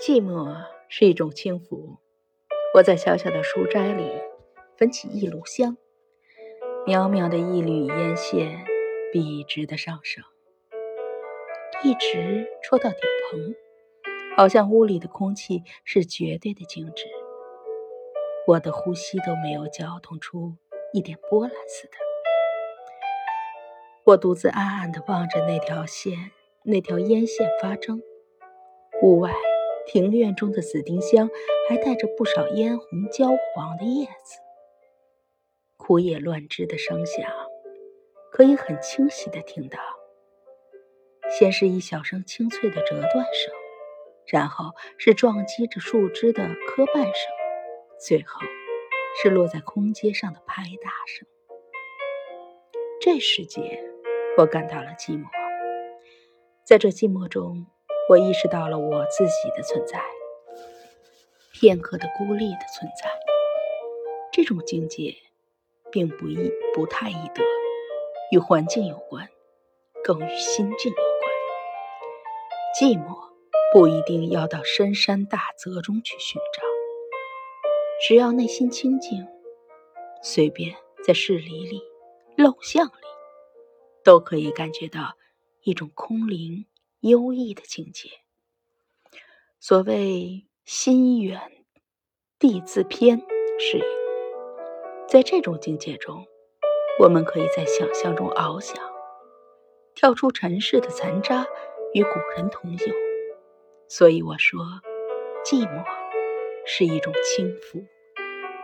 寂寞是一种轻浮。我在小小的书斋里焚起一炉香，渺渺的一缕烟线笔直的上升，一直戳到顶棚，好像屋里的空气是绝对的静止，我的呼吸都没有搅动出一点波澜似的。我独自暗暗地望着那条线，那条烟线发怔，屋外。庭院中的紫丁香还带着不少嫣红焦黄的叶子，枯叶乱枝的声响可以很清晰地听到。先是一小声清脆的折断声，然后是撞击着树枝的磕绊声，最后是落在空阶上的拍打声。这时节，我感到了寂寞，在这寂寞中。我意识到了我自己的存在，片刻的孤立的存在。这种境界并不易，不太易得，与环境有关，更与心境有关。寂寞不一定要到深山大泽中去寻找，只要内心清静，随便在市里里、陋巷里，都可以感觉到一种空灵。优异的境界。所谓心远地自偏，是也。在这种境界中，我们可以在想象中翱翔，跳出尘世的残渣，与古人同游。所以我说，寂寞是一种轻浮。